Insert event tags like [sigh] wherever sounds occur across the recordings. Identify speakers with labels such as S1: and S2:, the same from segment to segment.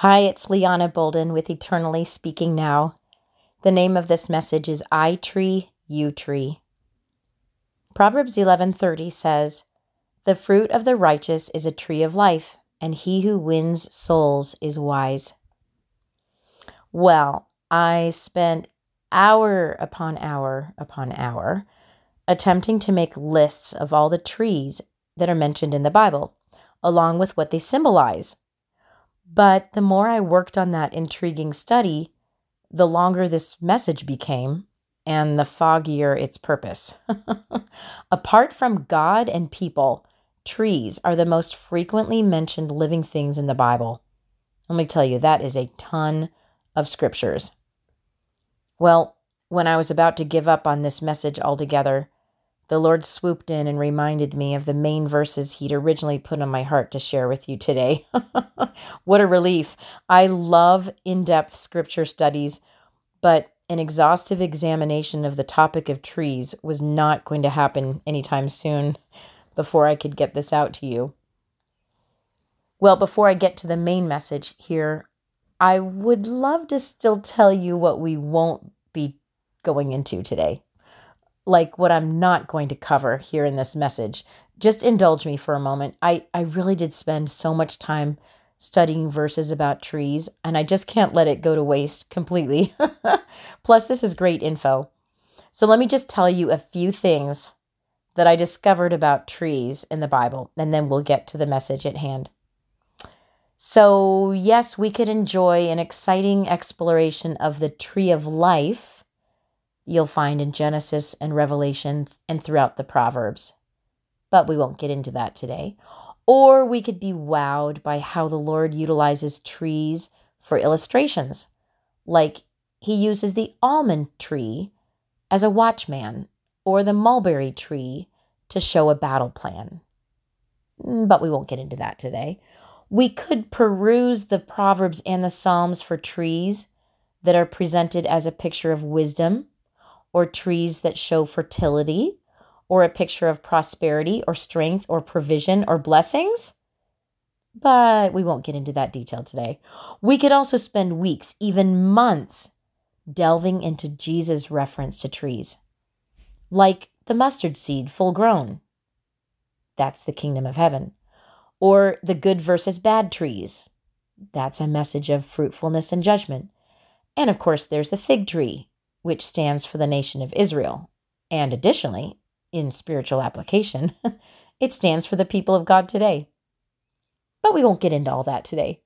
S1: Hi, it's Liana Bolden with Eternally Speaking Now. The name of this message is I Tree, You Tree. Proverbs 11:30 says, "The fruit of the righteous is a tree of life, and he who wins souls is wise." Well, I spent hour upon hour upon hour attempting to make lists of all the trees that are mentioned in the Bible, along with what they symbolize. But the more I worked on that intriguing study, the longer this message became and the foggier its purpose. [laughs] Apart from God and people, trees are the most frequently mentioned living things in the Bible. Let me tell you, that is a ton of scriptures. Well, when I was about to give up on this message altogether, the Lord swooped in and reminded me of the main verses He'd originally put on my heart to share with you today. [laughs] what a relief. I love in depth scripture studies, but an exhaustive examination of the topic of trees was not going to happen anytime soon before I could get this out to you. Well, before I get to the main message here, I would love to still tell you what we won't be going into today like what I'm not going to cover here in this message. Just indulge me for a moment. I, I really did spend so much time studying verses about trees, and I just can't let it go to waste completely. [laughs] Plus, this is great info. So, let me just tell you a few things that I discovered about trees in the Bible, and then we'll get to the message at hand. So, yes, we could enjoy an exciting exploration of the tree of life you'll find in Genesis and Revelation and throughout the Proverbs. But we won't get into that today. Or we could be wowed by how the Lord utilizes trees for illustrations, like he uses the almond tree as a watchman or the mulberry tree to show a battle plan. Mm, but we won't get into that today. We could peruse the Proverbs and the Psalms for trees that are presented as a picture of wisdom or trees that show fertility, or a picture of prosperity or strength or provision or blessings. But we won't get into that detail today. We could also spend weeks, even months, delving into Jesus' reference to trees, like the mustard seed full grown. That's the kingdom of heaven. Or the good versus bad trees. That's a message of fruitfulness and judgment. And of course, there's the fig tree, which stands for the nation of Israel. And additionally, in spiritual application, [laughs] it stands for the people of God today. But we won't get into all that today.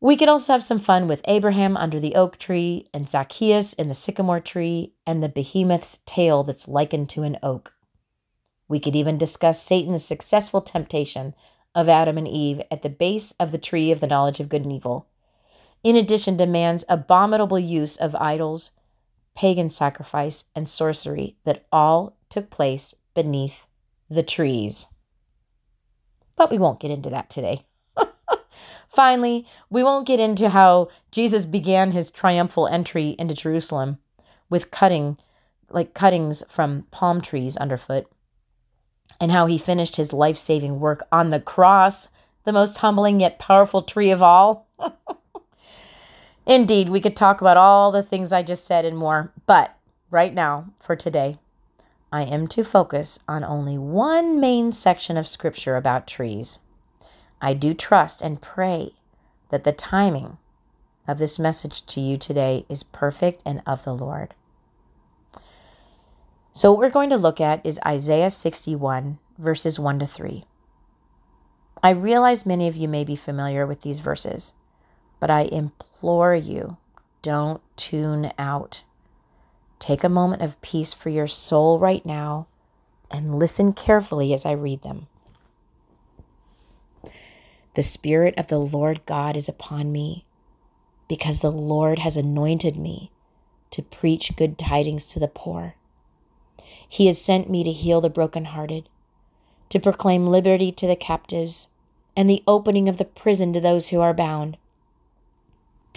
S1: We could also have some fun with Abraham under the oak tree, and Zacchaeus in the sycamore tree, and the behemoth's tail that's likened to an oak. We could even discuss Satan's successful temptation of Adam and Eve at the base of the tree of the knowledge of good and evil, in addition to man's abominable use of idols pagan sacrifice, and sorcery that all took place beneath the trees. But we won't get into that today. [laughs] Finally, we won't get into how Jesus began his triumphal entry into Jerusalem with cutting, like cuttings from palm trees underfoot, and how he finished his life saving work on the cross, the most humbling yet powerful tree of all. Indeed, we could talk about all the things I just said and more, but right now, for today, I am to focus on only one main section of scripture about trees. I do trust and pray that the timing of this message to you today is perfect and of the Lord. So, what we're going to look at is Isaiah 61, verses 1 to 3. I realize many of you may be familiar with these verses, but I implore you don't tune out. Take a moment of peace for your soul right now and listen carefully as I read them. The Spirit of the Lord God is upon me because the Lord has anointed me to preach good tidings to the poor. He has sent me to heal the brokenhearted, to proclaim liberty to the captives, and the opening of the prison to those who are bound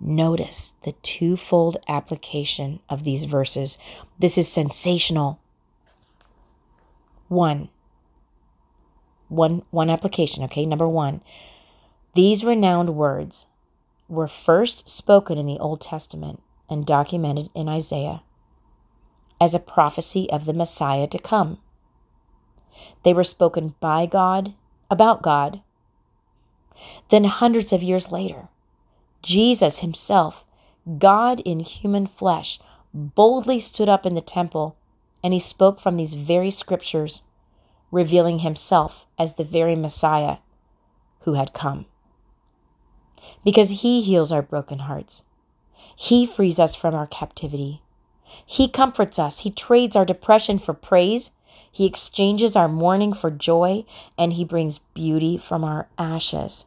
S1: Notice the twofold application of these verses. This is sensational. One, one, one application, okay? Number one, these renowned words were first spoken in the Old Testament and documented in Isaiah as a prophecy of the Messiah to come. They were spoken by God, about God. Then, hundreds of years later, Jesus himself, God in human flesh, boldly stood up in the temple and he spoke from these very scriptures, revealing himself as the very Messiah who had come because He heals our broken hearts. He frees us from our captivity. He comforts us. He trades our depression for praise. He exchanges our mourning for joy, and He brings beauty from our ashes.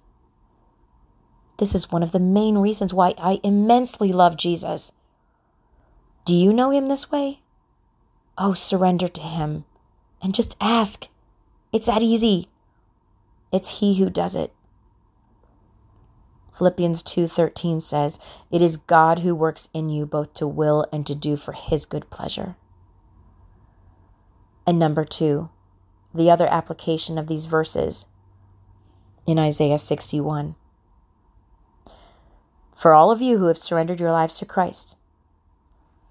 S1: This is one of the main reasons why I immensely love Jesus. Do you know Him this way? Oh, surrender to Him and just ask. It's that easy. It's He who does it. Philippians 2:13 says, "It is God who works in you both to will and to do for his good pleasure." And number 2, the other application of these verses in Isaiah 61. For all of you who have surrendered your lives to Christ,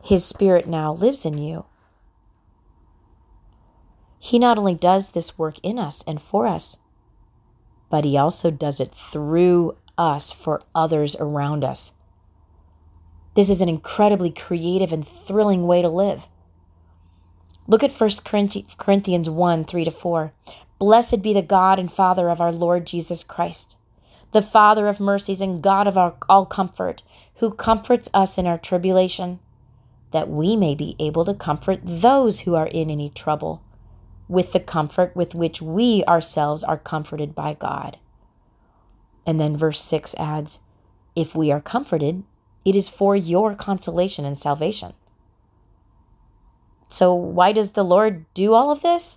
S1: his spirit now lives in you. He not only does this work in us and for us, but he also does it through us for others around us. This is an incredibly creative and thrilling way to live. Look at 1 Corinthians 1 3 to 4. Blessed be the God and Father of our Lord Jesus Christ, the Father of mercies and God of our, all comfort, who comforts us in our tribulation, that we may be able to comfort those who are in any trouble with the comfort with which we ourselves are comforted by God. And then verse 6 adds, If we are comforted, it is for your consolation and salvation. So, why does the Lord do all of this?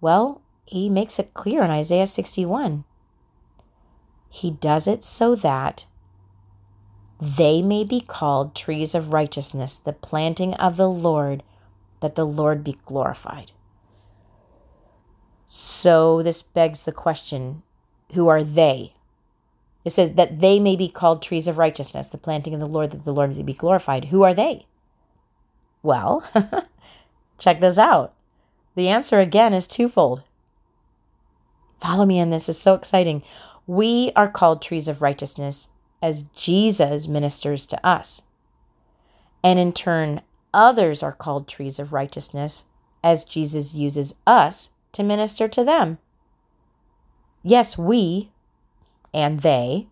S1: Well, he makes it clear in Isaiah 61. He does it so that they may be called trees of righteousness, the planting of the Lord, that the Lord be glorified. So, this begs the question who are they? It says that they may be called trees of righteousness, the planting of the Lord, that the Lord may be glorified. Who are they? Well, [laughs] check this out. The answer again is twofold. Follow me in this, is so exciting. We are called trees of righteousness as Jesus ministers to us. And in turn, others are called trees of righteousness as Jesus uses us to minister to them. Yes, we, and they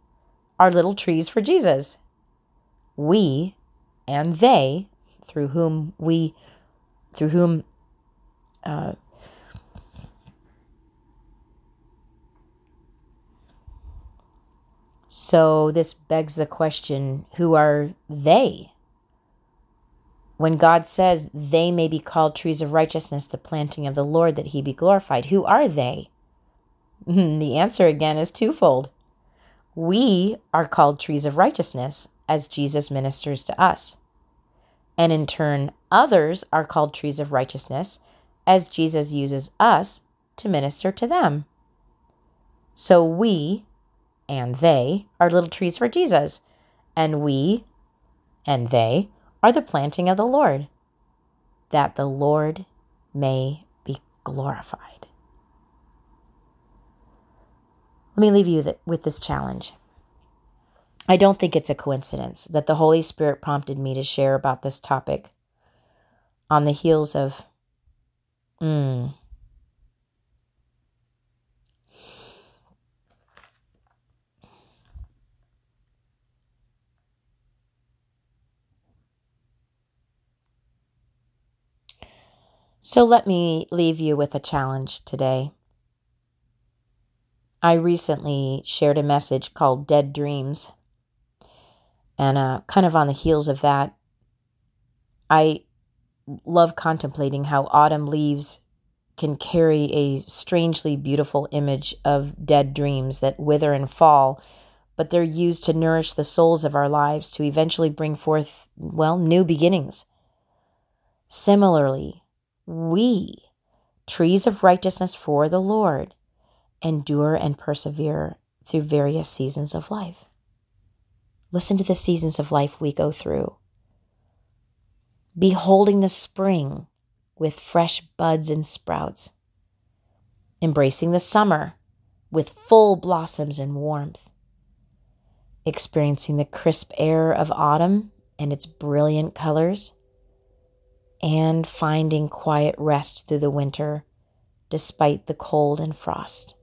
S1: are little trees for Jesus. We and they, through whom we, through whom, uh, so this begs the question who are they? When God says they may be called trees of righteousness, the planting of the Lord, that he be glorified, who are they? Hmm, the answer again is twofold. We are called trees of righteousness as Jesus ministers to us. And in turn, others are called trees of righteousness as Jesus uses us to minister to them. So we and they are little trees for Jesus, and we and they are the planting of the Lord, that the Lord may be glorified. Let me leave you with this challenge. I don't think it's a coincidence that the Holy Spirit prompted me to share about this topic on the heels of. Mm, So let me leave you with a challenge today. I recently shared a message called Dead Dreams. And uh, kind of on the heels of that, I love contemplating how autumn leaves can carry a strangely beautiful image of dead dreams that wither and fall, but they're used to nourish the souls of our lives to eventually bring forth, well, new beginnings. Similarly, we, trees of righteousness for the Lord, endure and persevere through various seasons of life. Listen to the seasons of life we go through. Beholding the spring with fresh buds and sprouts, embracing the summer with full blossoms and warmth, experiencing the crisp air of autumn and its brilliant colors, and finding quiet rest through the winter despite the cold and frost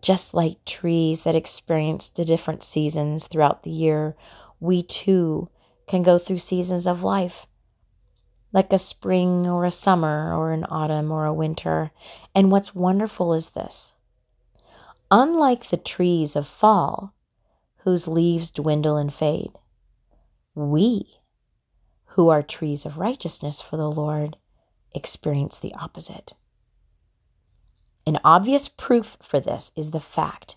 S1: just like trees that experience the different seasons throughout the year, we too can go through seasons of life, like a spring or a summer or an autumn or a winter. And what's wonderful is this unlike the trees of fall, whose leaves dwindle and fade, we, who are trees of righteousness for the Lord, experience the opposite. An obvious proof for this is the fact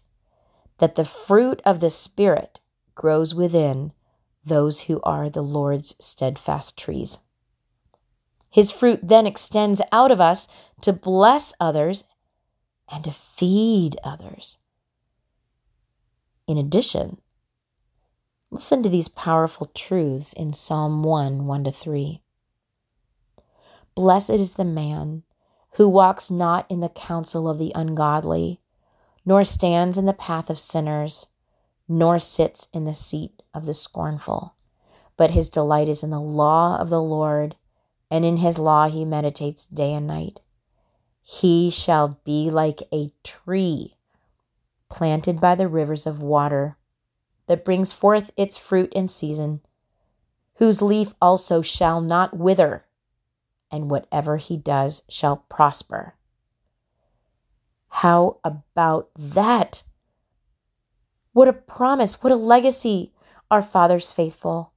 S1: that the fruit of the Spirit grows within those who are the Lord's steadfast trees. His fruit then extends out of us to bless others and to feed others. In addition, listen to these powerful truths in Psalm 1 1 to 3. Blessed is the man who walks not in the counsel of the ungodly, nor stands in the path of sinners, nor sits in the seat of the scornful. But his delight is in the law of the Lord, and in his law he meditates day and night. He shall be like a tree planted by the rivers of water, that brings forth its fruit in season, whose leaf also shall not wither and whatever he does shall prosper. How about that? What a promise, what a legacy. Our Father's faithful.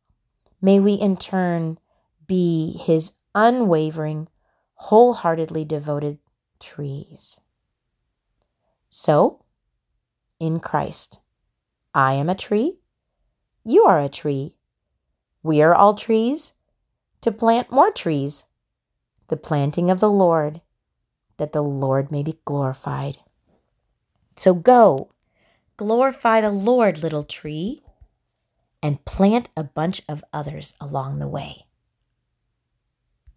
S1: May we in turn be his unwavering, wholeheartedly devoted trees. So, in Christ, I am a tree, you are a tree, we are all trees to plant more trees the planting of the Lord, that the Lord may be glorified. So go, glorify the Lord, little tree, and plant a bunch of others along the way.